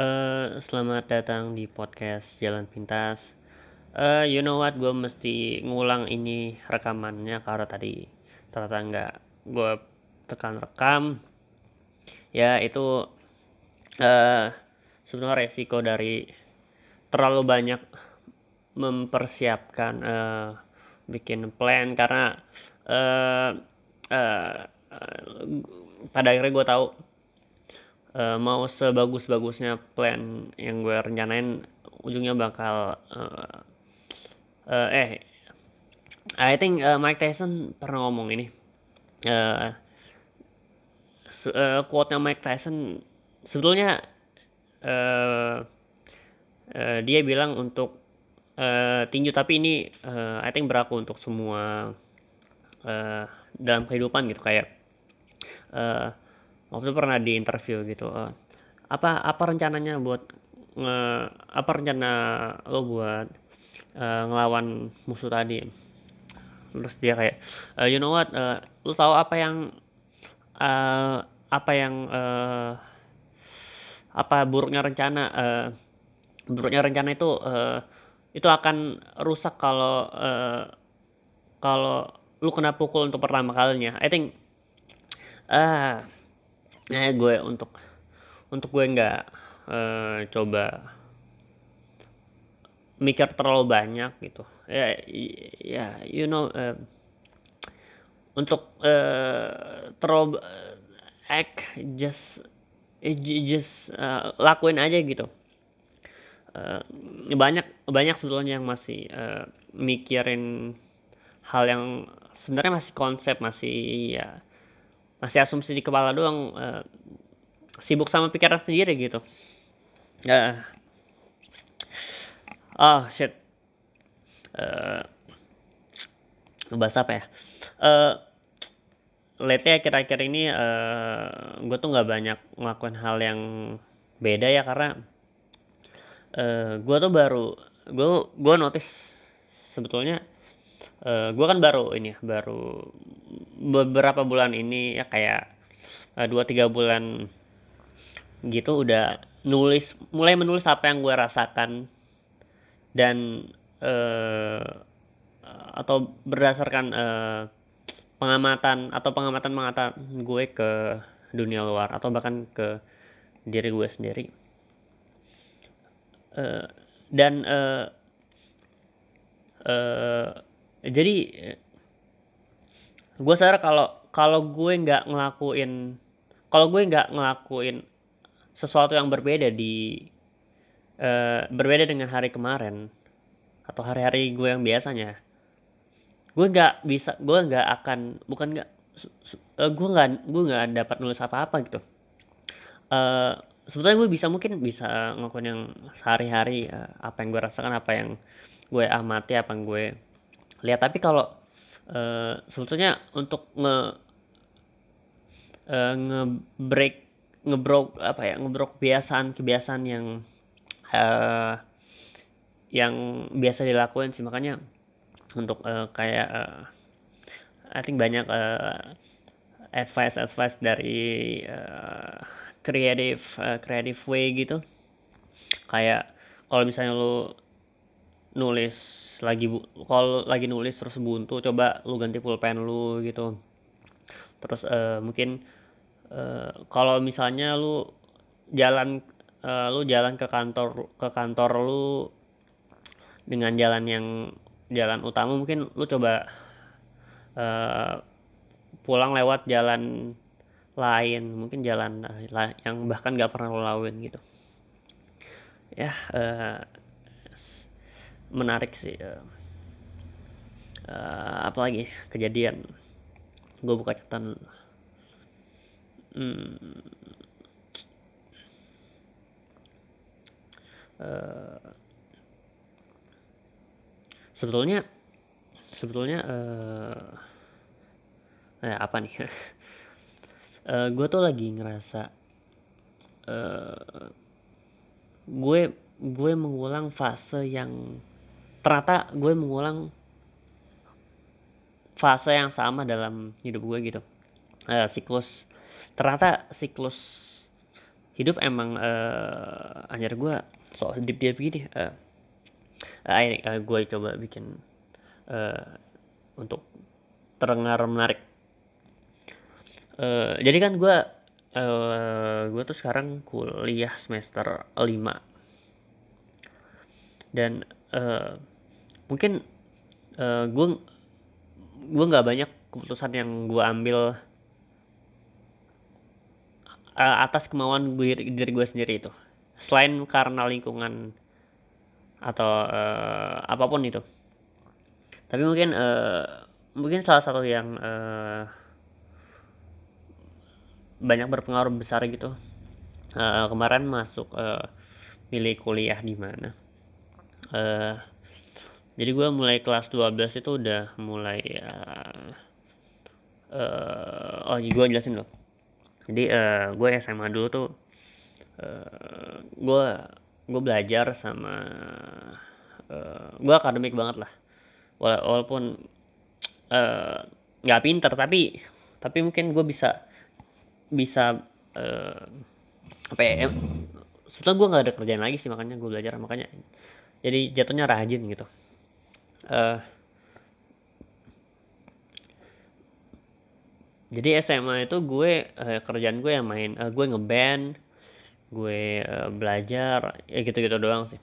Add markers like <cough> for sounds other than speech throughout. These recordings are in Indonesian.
Eh, selamat datang di podcast Jalan Pintas. Eh, you know what, gue mesti ngulang ini rekamannya karena tadi ternyata nggak gue tekan rekam. Ya itu eh sebenarnya resiko dari terlalu banyak mempersiapkan eh, bikin plan karena eh, eh, pada akhirnya gue tahu eh, mau sebagus-bagusnya plan yang gue rencanain ujungnya bakal eh, eh, eh I think eh, Mike Tyson pernah ngomong ini. Se- eh, quote-nya Mike Tyson sebetulnya eh eh, dia bilang untuk eh, tinju tapi ini eh, I think berlaku untuk semua eh, dalam kehidupan gitu kayak eh, waktu itu pernah di interview gitu eh, apa apa rencananya buat nge, apa rencana lo buat eh, ngelawan musuh tadi? Terus dia kayak "Eh, you know what eh, lo tahu apa yang eh, apa yang eh, apa buruknya rencana eh, buruknya rencana itu eh, itu akan rusak kalau eh, kalau lu kena pukul untuk pertama kalinya. I think ah eh gue untuk untuk gue nggak eh, coba mikir terlalu banyak gitu. Ya ya you know eh, untuk eh, terlalu eh, act just just eh, lakuin aja gitu. Eh, banyak banyak sebetulnya yang masih eh, mikirin hal yang sebenarnya masih konsep masih ya masih asumsi di kepala doang eh, sibuk sama pikiran sendiri gitu. Eh, oh shit. Eh, ngebahas apa ya? Eh lately akhir-akhir ini eh gue tuh nggak banyak ngelakuin hal yang beda ya karena eh gue tuh baru gue gue notice sebetulnya eh gue kan baru ini ya baru beberapa bulan ini ya kayak eh, dua tiga bulan gitu udah nulis mulai menulis apa yang gue rasakan. Dan eh atau berdasarkan eh, pengamatan atau pengamatan pengamatan gue ke dunia luar atau bahkan ke diri gue sendiri. Eh, dan eh eh, jadi gue sadar kalau kalau gue nggak ngelakuin kalau gue nggak ngelakuin sesuatu yang berbeda di eh, berbeda dengan hari kemarin atau hari-hari gue yang biasanya gue nggak bisa gue nggak akan bukan nggak eh, gue nggak gue nggak dapat nulis apa-apa gitu. Eh sebetulnya gue bisa mungkin bisa ngelakuin yang sehari-hari eh, apa yang gue rasakan apa yang gue amati apa yang gue lihat. Tapi kalau eh, sebetulnya untuk nge eh, nge-break ngebrok apa ya ngebrok kebiasaan kebiasaan yang eh, yang biasa dilakuin sih. Makanya untuk eh, kayak eh, I think banyak eh, advice advice dari eh, creative eh, creative way gitu. Kayak kalau misalnya lu nulis lagi bu kalau lagi nulis terus buntu coba lu ganti pulpen lu gitu. Terus eh, mungkin eh, kalau misalnya lu jalan eh, lu jalan ke kantor ke kantor lu dengan jalan yang jalan utama mungkin lu coba eh, pulang lewat jalan lain mungkin jalan la- yang bahkan gak pernah lo laluin gitu. Ya s- menarik sih eh. Eh, apalagi kejadian gue buka catatan. Hmm, eh, sebetulnya sebetulnya eh eh, apa nih <laughs> Eh, gue tuh lagi ngerasa eh gue gue mengulang fase yang ternyata gue mengulang fase yang sama dalam hidup gue gitu. Eh, siklus. Ternyata siklus hidup emang uh, anjir gue so deep deep gini uh, uh, uh, gue coba bikin uh, untuk terdengar menarik. Uh, jadi kan gue uh, gue tuh sekarang kuliah semester 5 dan uh, mungkin uh, gue gue nggak banyak keputusan yang gue ambil uh, atas kemauan diri, diri gue sendiri itu. Selain karena lingkungan atau uh, apa pun itu. Tapi mungkin uh, mungkin salah satu yang uh, banyak berpengaruh besar gitu uh, kemarin masuk uh, milih kuliah di mana. Uh, jadi gue mulai kelas 12 itu udah mulai uh, uh, oh gue jelasin loh jadi uh, gue SMA dulu tuh uh, gue gue belajar sama uh, gue akademik banget lah. Walaupun nggak uh, pinter tapi tapi mungkin gue bisa bisa uh, apa ya sebetulnya gue nggak ada kerjaan lagi sih makanya gue belajar makanya jadi jatuhnya rajin gitu uh, jadi SMA itu gue uh, kerjaan gue yang main uh, gue ngeband gue uh, belajar ya gitu-gitu doang sih.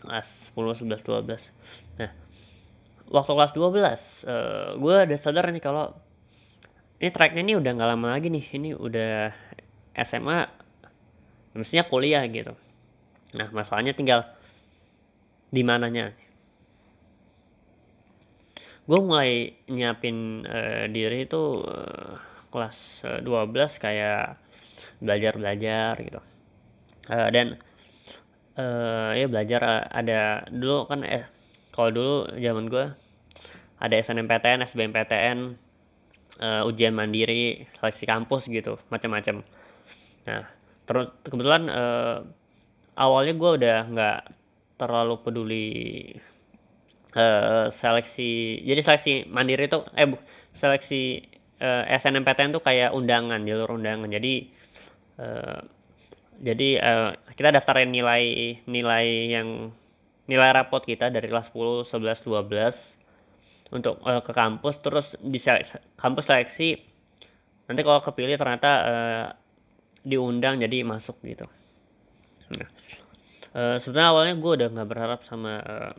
Kelas 10 11 12 nah waktu kelas 12 uh, gue ada sadar nih kalau ini tracknya ini udah nggak lama lagi nih ini udah SMA mestinya kuliah gitu. Nah masalahnya tinggal di mananya gue mulai nyiapin uh, diri itu uh, kelas uh, 12 kayak belajar belajar gitu. Uh, dan uh, ya belajar uh, ada dulu kan eh kalau dulu zaman gue ada SNMPTN SBMPTN uh, ujian mandiri seleksi kampus gitu macam-macam. Nah terus kebetulan uh, awalnya gue udah nggak terlalu peduli uh, seleksi jadi seleksi mandiri itu eh bu, seleksi uh, eh, SNMPTN tuh kayak undangan jalur undangan jadi uh, jadi uh, kita daftarin nilai nilai yang nilai rapot kita dari kelas 10, 11, 12 untuk uh, ke kampus terus di seleksi, kampus seleksi nanti kalau kepilih ternyata uh, diundang jadi masuk gitu. Nah, uh, sebenarnya awalnya gue udah nggak berharap sama uh,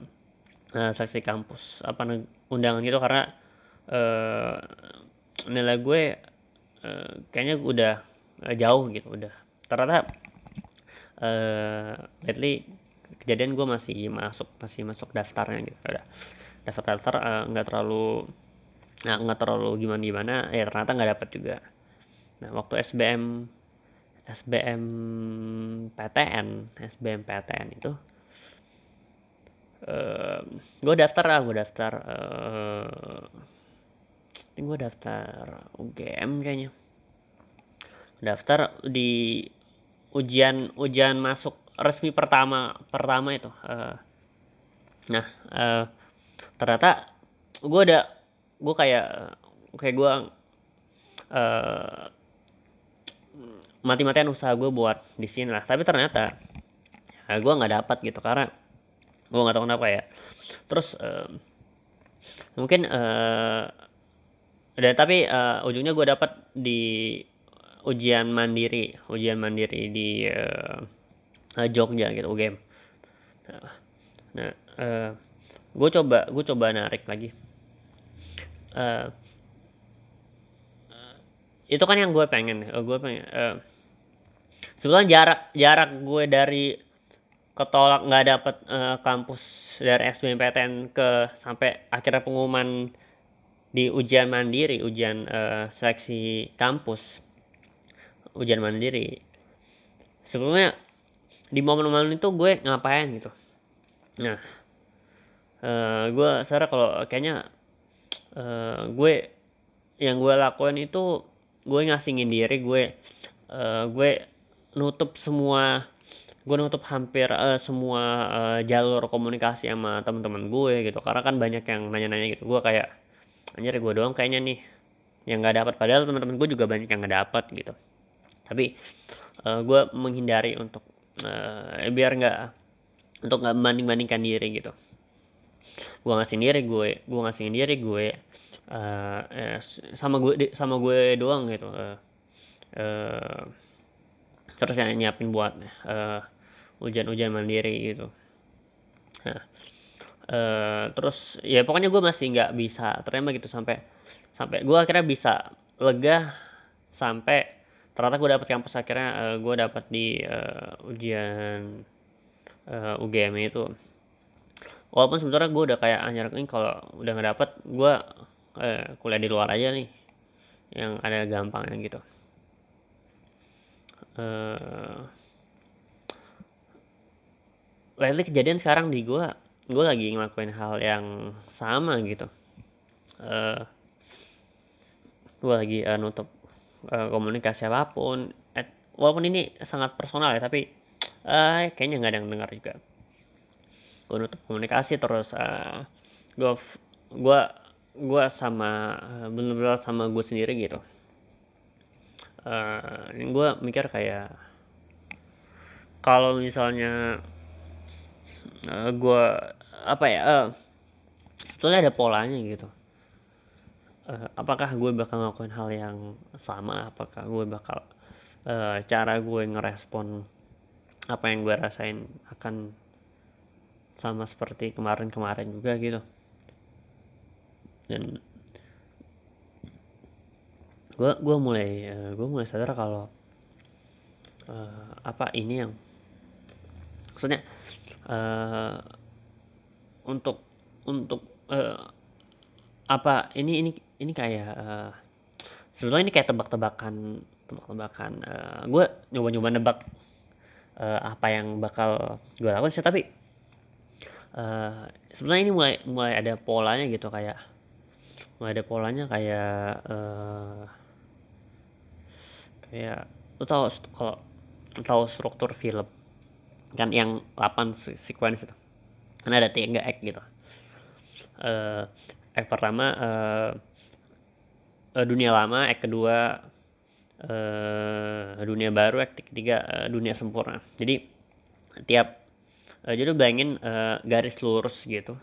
uh, seleksi kampus. Apa undangan gitu karena uh, nilai gue uh, kayaknya udah uh, jauh gitu udah. Ternyata uh, lately kejadian gue masih masuk masih masuk daftarnya gitu udah. Daftar daftar nggak uh, terlalu nggak nggak terlalu gimana gimana ya ternyata nggak dapat juga. Nah waktu SBM SBM PTN SBM PTN itu uh, gue daftar lah gue daftar uh, ini gue daftar UGM kayaknya. Daftar di ujian ujian masuk resmi pertama pertama itu uh, nah uh, ternyata gue ada gue kayak kayak gue uh, mati-matian usaha gue buat di sini lah. Tapi ternyata uh, gue nggak dapat gitu karena gue nggak tahu kenapa ya. Terus uh, mungkin uh, dan tapi uh, ujungnya gue dapat di ujian mandiri ujian mandiri di uh, Jogja gitu UGM nah, nah uh, gue coba gue coba narik lagi. Uh, itu kan yang gue pengen uh, gue pengen uh, sebetulnya jarak jarak gue dari ketolak nggak dapet uh, kampus dari SBMPTN ke sampai akhirnya pengumuman di ujian mandiri ujian uh, seleksi kampus. Ujian mandiri. Sebelumnya di momen-momen itu gue ngapain gitu. Nah uh, gue sadar kalau kayaknya uh, gue yang gue lakuin itu gue ngasingin diri gue uh, gue nutup semua gue nutup hampir uh, semua uh, jalur komunikasi sama teman-teman gue gitu. Karena kan banyak yang nanya-nanya gitu. Gue kayak anjir gue doang kayaknya nih yang nggak dapat padahal teman-teman gue juga banyak yang nggak dapat gitu. Tapi uh, gue menghindari untuk uh, biar nggak untuk nggak membanding bandingkan diri gitu. Gue ngasih diri gue gue ngasih diri gue uh, eh, sama gue sama gue doang gitu uh, uh, terus yang nyiapin buat uh, ujian-ujian mandiri gitu. Nah, uh, terus ya pokoknya gue masih nggak bisa terima gitu sampai sampai gue akhirnya bisa lega sampai ternyata gue dapet kampus akhirnya uh, gue dapet di uh, ujian uh, UGM itu. Walaupun sebenarnya gue udah kayak anjir ini kalau udah nggak dapet gue uh, kuliah di luar aja nih yang ada gampangnya gitu. Uh, lately kejadian sekarang di gue gue lagi ngelakuin hal yang sama gitu. Uh, gue lagi uh, nutup uh, komunikasi apa pun eh, walaupun ini sangat personal ya tapi uh, kayaknya nggak ada yang dengar juga. Gue nutup komunikasi terus uh, gue gue gue sama bener-bener sama gue sendiri gitu. Uh, gue mikir kayak kalau misalnya uh, gue apa ya uh, sebetulnya ada polanya gitu. Uh, apakah gue bakal ngelakuin hal yang sama? Apakah gue bakal uh, cara gue ngerespon apa yang gue rasain akan sama seperti kemarin-kemarin juga gitu. Dan gue gue mulai uh, gue mulai sadar kalau uh, apa ini yang maksudnya uh, untuk untuk uh, apa ini ini ini kayak uh, sebetulnya ini kayak tebak-tebakan tebak-tebakan uh, gue nyoba-nyoba nebak uh, apa yang bakal gue lakukan sih tapi uh, sebenarnya ini mulai mulai ada polanya gitu kayak mulai ada polanya kayak uh, kayak lu tahu kalau tahu struktur film kan yang 8 sequence itu. Kan ada tiga act gitu. Uh, act pertama uh, dunia lama act kedua uh, dunia baru act ketiga uh, dunia sempurna. Jadi tiap uh, jadi lu bayangin uh, garis lurus gitu.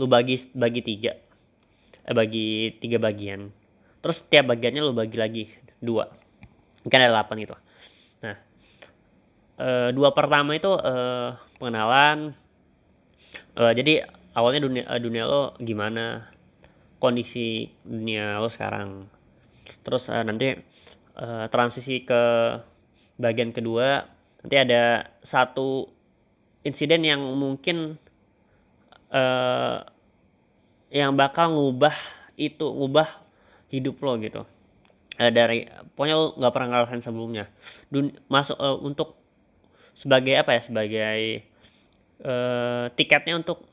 Lu bagi bagi tiga eh, bagi tiga bagian. Terus tiap bagiannya lu bagi lagi dua. Kan ada delapan gitu uh, dua pertama itu uh, pengenalan. Uh, jadi awalnya dunia dunia lo gimana? Kondisi dunia lo sekarang. Terus uh, nanti uh, transisi ke bagian kedua nanti ada satu insiden yang mungkin uh, yang bakal ngubah itu ngubah hidup lo gitu. Uh, dari pokoknya lo nggak pernah ngerasain sebelumnya. Dun, masuk uh, untuk sebagai apa ya sebagai uh, tiketnya untuk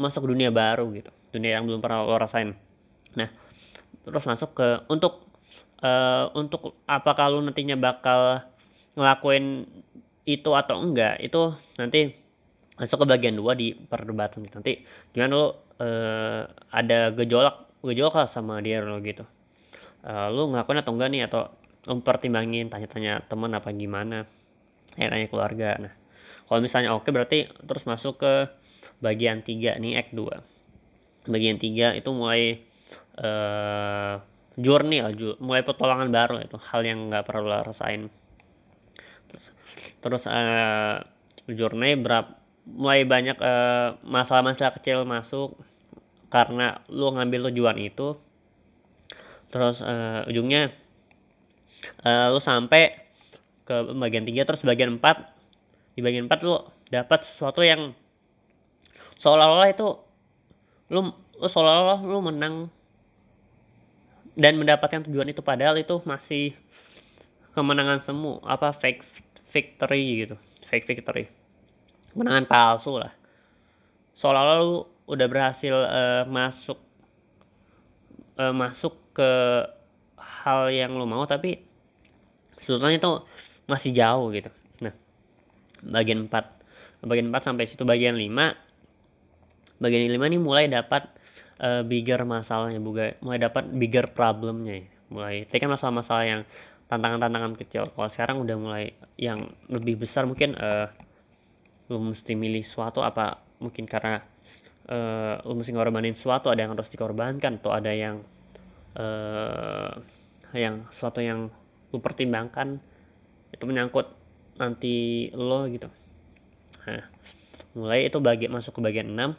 masuk dunia baru gitu dunia yang belum pernah lo rasain. Nah terus masuk ke untuk uh, untuk apakah lo nantinya bakal ngelakuin itu atau enggak itu nanti masuk ke bagian dua di perdebatan gitu. nanti gimana lo uh, ada gejolak gejolak lah sama dia lo gitu. Uh, lu ngelakuin atau enggak nih atau mempertimbangin tanya-tanya teman apa gimana ya tanya keluarga. Nah kalau misalnya oke berarti terus masuk ke bagian 3 nih act 2 bagian 3 itu mulai uh, journey lah mulai petualangan baru itu hal yang nggak perlu rasain. Terus terus uh, journey berapa mulai banyak masalah-masalah uh, kecil masuk karena lu ngambil tujuan itu. Terus uh, ujungnya uh, lu sampai ke bagian 3 terus bagian 4 di bagian 4 lu dapat sesuatu yang seolah-olah itu lu, lu seolah-olah lu menang. Dan mendapatkan tujuan itu padahal itu masih kemenangan semu apa fake victory gitu. Fake victory. Kemenangan palsu lah. Seolah-olah lu udah berhasil uh, masuk uh, masuk ke hal yang lo mau tapi sebetulnya itu masih jauh gitu. Nah bagian 4 bagian 4 sampai situ. Bagian 5 bagian 5 ini mulai dapat uh, bigger masalahnya juga mulai dapat bigger problemnya ya. mulai tadi kan masalah-masalah yang tantangan-tantangan kecil. Kalau sekarang udah mulai yang lebih besar mungkin uh, lu mesti milih suatu apa mungkin karena uh, lu mesti ngorbanin sesuatu ada yang harus dikorbankan atau ada yang uh, yang sesuatu yang lu pertimbangkan itu menyangkut nanti lo gitu. Nah mulai itu bagi masuk ke bagian 6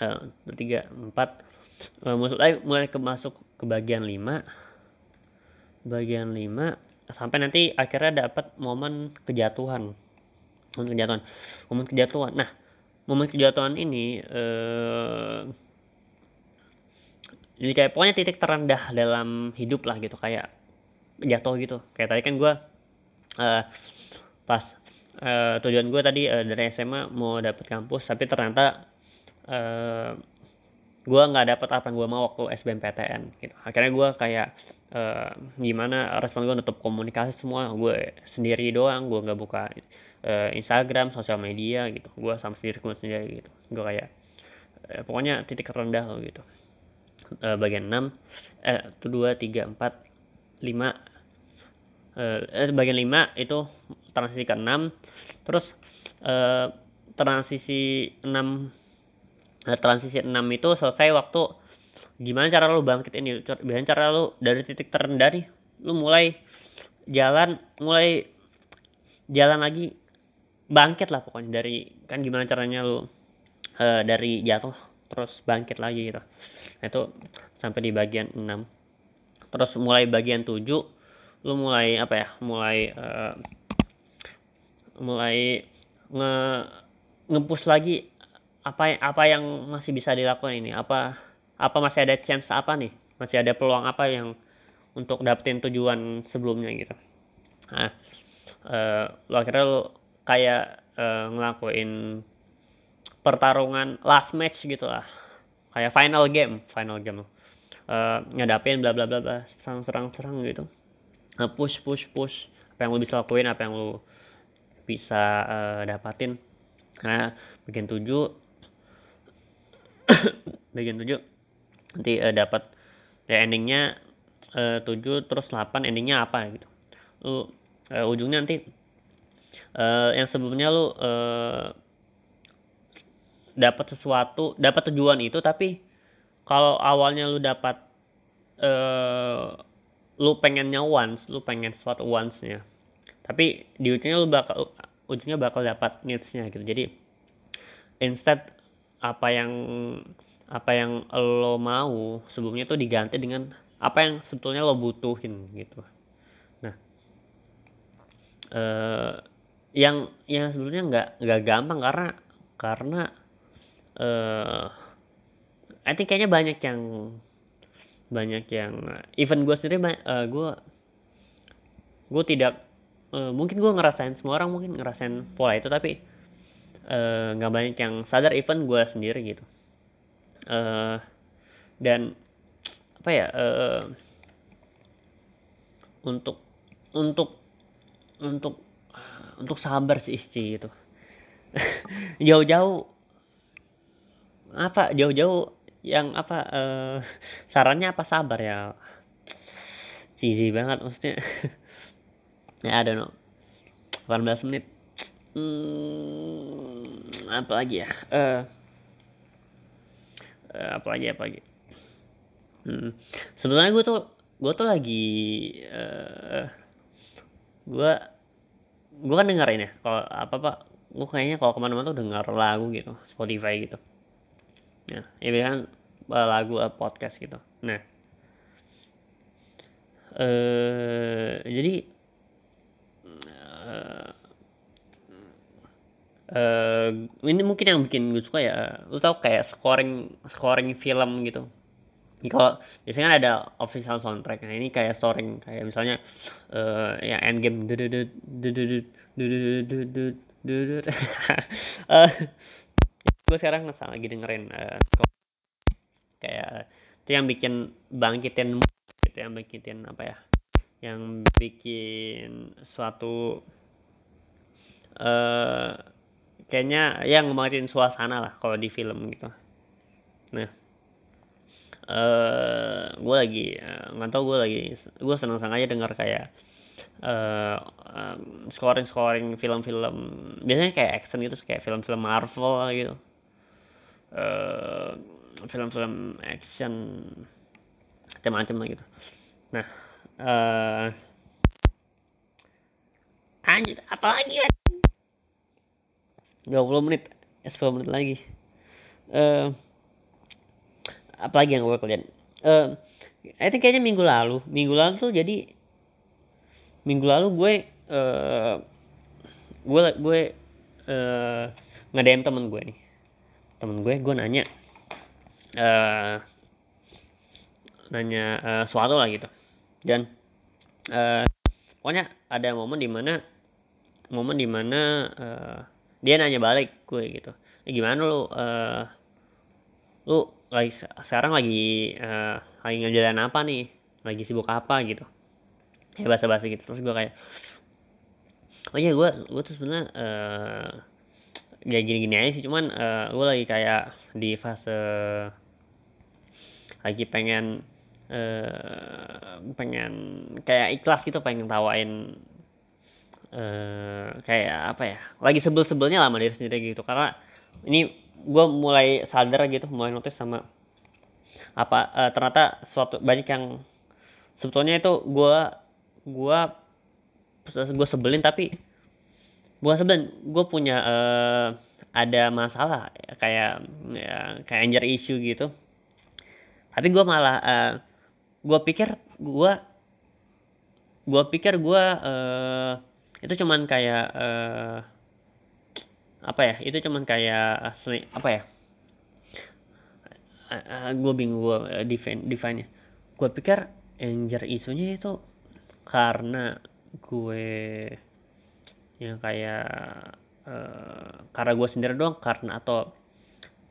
uh, 3 4 uh, mulai mulai ke masuk ke bagian 5 bagian 5 sampai nanti akhirnya dapat momen kejatuhan. Momen kejatuhan. Momen kejatuhan. Nah momen kejatuhan ini eh, jadi kayak pokoknya titik terendah dalam hidup lah gitu. Kayak jatuh gitu. Kayak tadi kan gue eh, pas eh, tujuan gue tadi eh, dari SMA mau dapet kampus tapi ternyata eh, gue nggak dapet apa yang gue mau waktu SBMPTN gitu. Akhirnya gue kayak uh, gimana respon gue nutup komunikasi semua gue sendiri doang gue nggak buka uh, Instagram sosial media gitu. Gue sama sendiri gue sendiri gitu. Gue kayak uh, pokoknya titik rendah gitu. Uh, bagian 6 eh itu dua tiga empat lima eh bagian 5 itu transisi ke 6 terus uh, transisi 6 uh, transisi 6 itu selesai waktu gimana cara lu bangkit ini? Gimana cara lu dari titik terendah nih lu mulai jalan mulai jalan lagi bangkit lah pokoknya dari kan gimana caranya lu uh, dari jatuh terus bangkit lagi gitu. Nah, itu sampai di bagian 6 terus mulai bagian 7 lu mulai apa ya mulai uh, mulai nge ngepus lagi apa apa yang masih bisa dilakukan ini. Apa apa masih ada chance apa nih? Masih ada peluang apa yang untuk dapetin tujuan sebelumnya gitu? Nah uh, lo akhirnya lo kayak uh, ngelakuin pertarungan last match gitu lah. Kayak final game final game. Uh, ngadapin bla bla bla bla serang serang serang gitu push push push. Apa yang lo bisa lakuin apa yang lo bisa uh, dapatin. Nah bagian tujuh <coughs> bagian tujuh nanti uh, dapat ya endingnya uh, 7 terus 8 endingnya apa gitu. Lu uh, ujungnya nanti uh, yang sebelumnya lu uh, dapat sesuatu dapat tujuan itu tapi kalau awalnya lu dapat uh, lu pengennya once lu pengen sesuatu once nya tapi di ujungnya lu bakal ujungnya bakal dapat needs-nya gitu. Jadi instead apa yang apa yang lo mau sebelumnya tuh diganti dengan apa yang sebetulnya lo butuhin gitu. Nah eh, yang yang sebetulnya nggak nggak gampang karena karena eh, I think kayaknya banyak yang banyak yang even gue sendiri uh, gue gue tidak uh, mungkin gue ngerasain semua orang mungkin ngerasain pola itu tapi eh, nggak uh, banyak yang sadar even gue sendiri gitu. Uh, dan apa ya uh, untuk untuk untuk untuk sabar sih istri itu <laughs> jauh-jauh apa jauh-jauh yang apa uh, sarannya apa? Sabar ya. Cheesy banget maksudnya. <laughs> Ya ada no 18 menit. Hmm, apa lagi ya? Uh, uh, apa lagi apa lagi? Hmm. sebenarnya gue tuh gue tuh lagi uh, gue gue kan dengerin ya. Kalau apa apa gue kayaknya kalau ke mana-mana tuh denger lagu gitu Spotify gitu ya ya kan lagu uh, podcast gitu. Nah. Uh, jadi uh, uh, ini mungkin yang bikin gue suka ya. Lu tau kayak scoring scoring film gitu. Kalau biasanya kan ada official soundtrack. Nah ini kayak scoring kayak misalnya uh, dudut dudut uh, gue sekarang lagi dengerin uh, kayak itu yang bikin bangkitin gitu yang bangkitin apa ya yang bikin suatu uh, kayaknya yang ngemarin suasana lah kalau di film gitu. Nah uh, gue lagi nggak uh, tau gue lagi gue seneng seneng aja dengar kayak uh, um, scoring scoring film-film biasanya kayak action gitu kayak film-film Marvel gitu uh, film-film action macam-macam lah gitu. Nah uh, anjir apalagi kan? 20 menit 10 eh, menit lagi. Uh, apalagi yang gue kerjain uh, I think kayaknya minggu lalu minggu lalu tuh jadi minggu lalu gue uh, gue gue uh, nge-DM temen gue nih temen gue gue nanya uh, nanya uh, suatu lah gitu. Dan uh, pokoknya ada momen di mana momen di mana uh, dia nanya balik gue gitu. Gimana lu uh, lu lagi sekarang lagi uh, lagi ngejalan apa nih? Lagi sibuk apa gitu? Ya bahasa bahasa gitu. Terus gue kayak oh iya gue gue tuh sebenarnya uh, ya gini gini aja sih. Cuman uh, gue lagi kayak di fase lagi pengen uh, pengen kayak ikhlas gitu pengen tawain uh, kayak apa ya lagi sebel-sebelnya lama diri sendiri gitu. Karena ini gue mulai sadar gitu mulai notice sama apa uh, ternyata suatu banyak yang sebetulnya itu gue gue gue sebelin tapi bukan sebelin gue punya uh, ada masalah kayak ya, kayak anger issue gitu. Tapi gue malah uh, eh, gue pikir gue gue pikir gue uh, itu cuman kayak uh, apa ya itu cuman kayak asli apa ya uh, uh, gue bingung gue uh, define define nya gue pikir anger isunya itu karena gue yang kayak uh, karena gue sendiri doang karena atau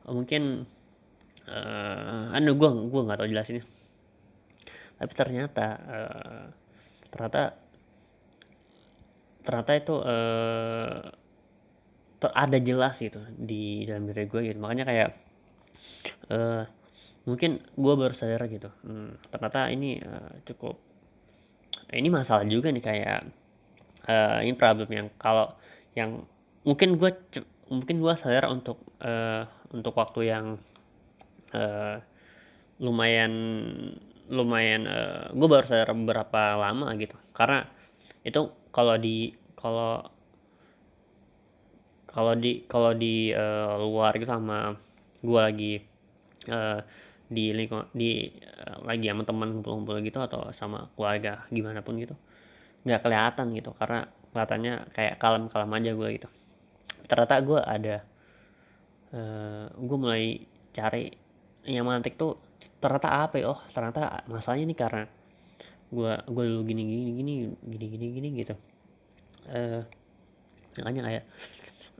mungkin uh, anu gue gue nggak tahu jelasinnya. Tapi ternyata uh, ternyata ternyata itu uh, ter ada jelas gitu di dalam diri gue gitu. Makanya kayak uh, mungkin gue baru sadar gitu. Hmm, ternyata ini uh, cukup ini masalah juga nih kayak uh, ini problem yang kalau yang mungkin gue mungkin gue sadar untuk uh, untuk waktu yang uh, lumayan lumayan uh, gue baru sadar beberapa lama gitu. Karena itu kalau di kalau kalau di kalau di uh, luar gitu sama gue lagi uh, di lingkungan di uh, lagi sama teman ngumpul-ngumpul gitu atau sama keluarga gimana pun gitu nggak kelihatan gitu karena kelihatannya kayak kalem-kalem aja gue gitu. Ternyata gue ada uh, gue mulai cari yang mantik tuh ternyata apa ya? Oh ternyata masalahnya ini karena gue gue dulu gini gini gini gini gini gini gitu. Uh, makanya kayak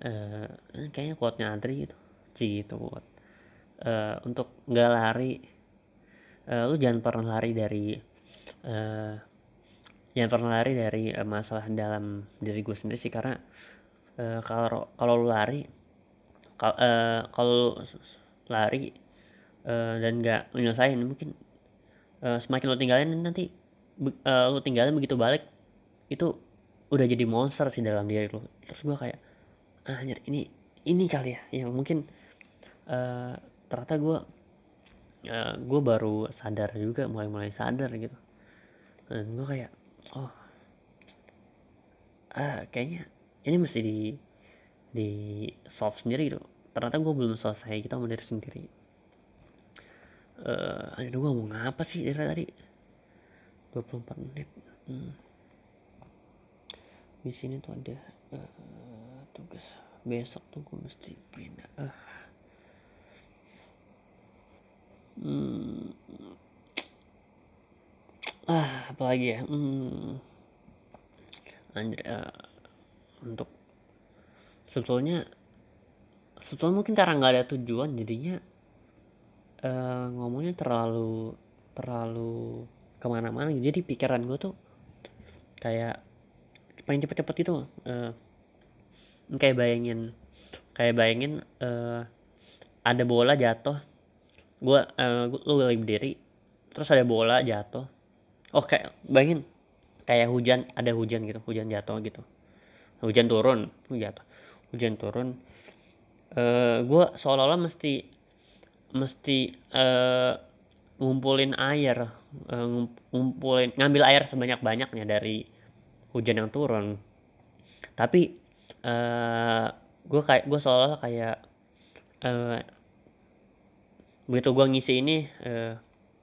uh, kayaknya quote-nya Adri gitu gitu quote. Uh, untuk nggak lari uh, lu jangan pernah lari dari uh, jangan pernah lari dari uh, masalah dalam diri gue sendiri sih karena uh, kalau kalau lu lari kalau uh, kalau lari uh, dan nggak menyelesaikan mungkin uh, semakin lo tinggalin nanti uh, lo tinggalin begitu balik itu udah jadi monster sih dalam diri lo terus gue kayak ah, anjir ini ini kali ya. Yang mungkin uh, ternyata gue uh, gue baru sadar juga mulai mulai sadar gitu. Dan gue kayak oh. Ah kayaknya ini mesti di di solve sendiri gitu ternyata gue belum selesai kita mau dari sendiri. Uh, aduh gue mau ngapa sih dari tadi? 24 menit. Hmm. di sini tuh ada uh, tugas. Besok tuh gue mesti pindah. Uh. hmm. Ah apalagi ya? Hmm. anjir uh, untuk sebetulnya sebetulnya mungkin karena nggak ada tujuan jadinya uh, ngomongnya terlalu terlalu ke mana-mana jadi pikiran gue tuh kayak pengen cepet-cepet gitu uh, kayak bayangin kayak bayangin uh, ada bola jatuh. Gue uh, lu lagi berdiri terus ada bola jatuh oh kayak bayangin kayak hujan ada hujan gitu hujan jatuh gitu. Hujan turun jatuh. Hujan turun. Uh, eh, gue seolah-olah mesti mesti uh, ngumpulin air uh, ngumpulin ngambil air sebanyak banyaknya dari hujan yang turun. Tapi uh, gue kayak gue seolah-olah kayak uh, begitu gue ngisi ini uh,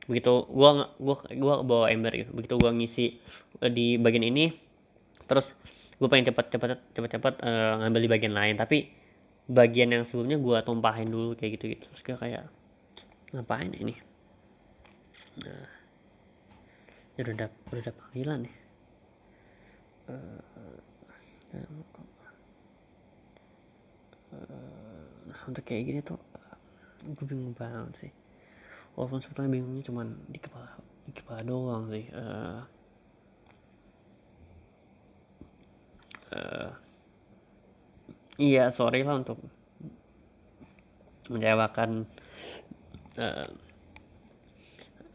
begitu gua gua gua bawa ember gitu. Begitu gua ngisi uh, di bagian ini terus gue pengen cepet cepet cepet cepet uh, ngambil di bagian lain. Tapi bagian yang sebelumnya gue tumpahin dulu kayak gitu gitu terus gue kayak ngapain ini? Nah ya udah udah dap panggilan nih. Uh, nah untuk kayak gini tuh gue bingung banget sih walaupun sebetulnya bingungnya cuman di kepala di kepala doang sih uh, uh, iya sorry lah untuk menjawabkan uh,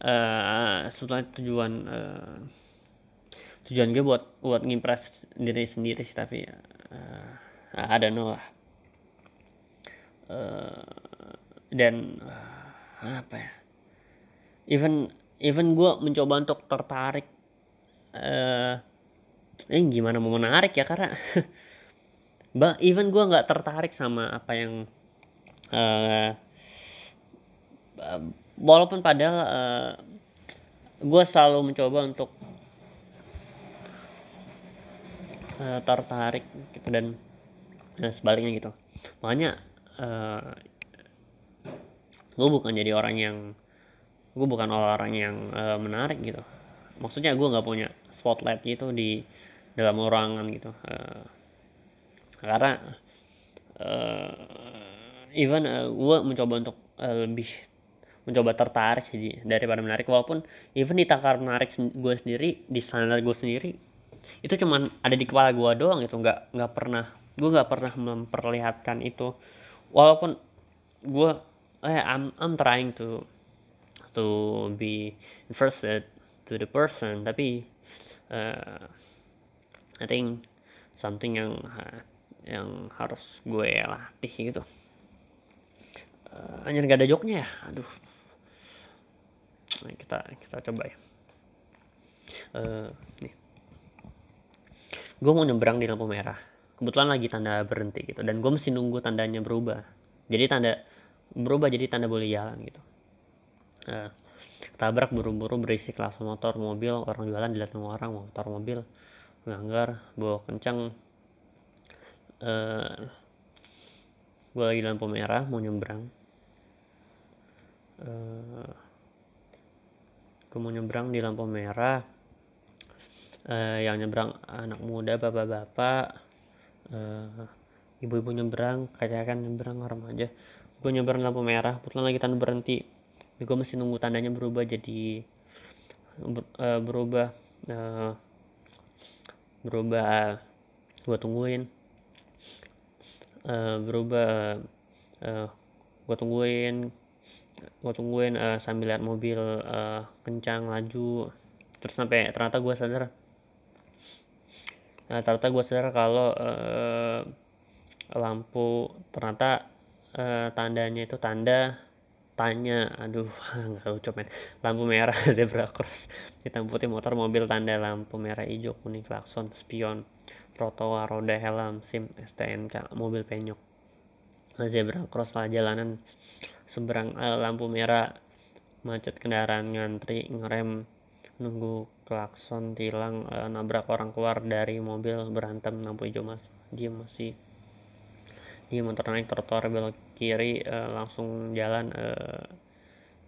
uh, sebetulnya tujuan uh, tujuan gue buat buat ngimpress diri sendiri sih tapi uh, don't know lah. Uh, dan uh, apa ya even even gue mencoba untuk tertarik uh, eh gimana mau menarik ya karena <laughs> bah even gue nggak tertarik sama apa yang uh, walaupun padahal uh, eh, gue selalu mencoba untuk uh, tertarik gitu dan dan sebaliknya gitu. Makanya uh, gue bukan jadi orang yang gue bukan orang yang uh, menarik gitu. Maksudnya gue nggak punya spotlight gitu di dalam ruangan gitu uh, karena uh, even uh, gue mencoba untuk uh, lebih mencoba tertarik sih daripada menarik. Walaupun even di takar menarik gue sendiri di standar gue sendiri itu cuman ada di kepala gue doang gitu. Nggak nggak pernah gue nggak pernah memperlihatkan itu. Walaupun gue eh I'm I'm trying to to be interested to the person. Tapi uh, I think something yang uh, yang harus gue latih gitu. Uh, hanya gak ada joknya ya? Aduh. Nah, kita kita coba ya. Uh, nih. Gue mau nyebrang di lampu merah. Kebetulan lagi tanda berhenti gitu. Dan gue mesti nunggu tandanya berubah. Jadi tanda berubah jadi tanda boleh jalan gitu uh, tabrak buru-buru berisi kelas motor mobil orang jualan dilihat semua orang motor mobil nganggar bawa kencang uh, gue lagi lampu merah mau nyebrang. Uh, gue mau nyebrang di lampu merah. Uh, yang nyebrang anak muda bapak-bapak. Uh, ibu-ibu nyebrang kayak kan nyebrang remaja. Gue nyebrang lampu merah kebetulan lagi tanda berhenti gue mesti nunggu tandanya berubah jadi ber, uh, berubah uh, berubah gue tungguin. Uh, berubah uh, gue tungguin gue tungguin uh, sambil lihat mobil uh, kencang laju. Terus sampai ternyata gue sadar nah, ternyata gue sadar kalau uh, lampu ternyata uh, tandanya itu tanda tanya aduh <laughs> nggak lucu men. Lampu merah <laughs> zebra cross. Hitam putih motor mobil tanda lampu merah hijau kuning klakson spion trotoar roda helm sim stnk mobil penyok. Zebra cross lah jalanan seberang uh, lampu merah macet kendaraan ngantri ngerem nunggu klakson tilang uh, nabrak orang keluar dari mobil berantem lampu hijau mas dia masih di motor naik trotoar belok kiri uh, langsung jalan uh,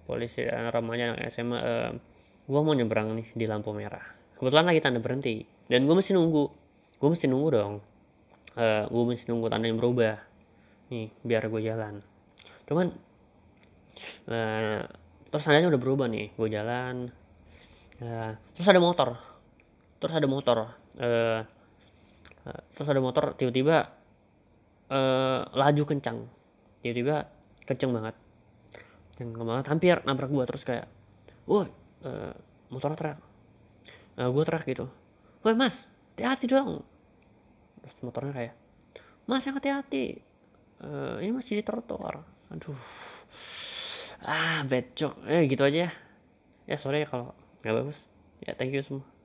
polisi dan remaja anak SMA uh, gue mau nyebrang nih di lampu merah. Kebetulan lagi tanda berhenti dan gue mesti nunggu. Gue mesti nunggu dong. Uh, gue mesti nunggu tanda yang berubah nih biar gue jalan. Cuman uh, terus tandanya udah berubah nih gue jalan uh, terus ada motor. Terus ada motor uh, uh, terus ada motor tiba-tiba uh, laju kencang. Tiba-tiba kenceng banget. Kenceng banget hampir nabrak gua terus kayak woi uh, motor teriak. Uh, gua teriak gitu. Woi mas hati-hati dong. Terus motornya kayak mas yang hati-hati. Uh, ini masih di trotoar. Aduh. Ah bad joke eh gitu aja ya. Ya sorry ya kalau nggak bagus. Ya thank you semua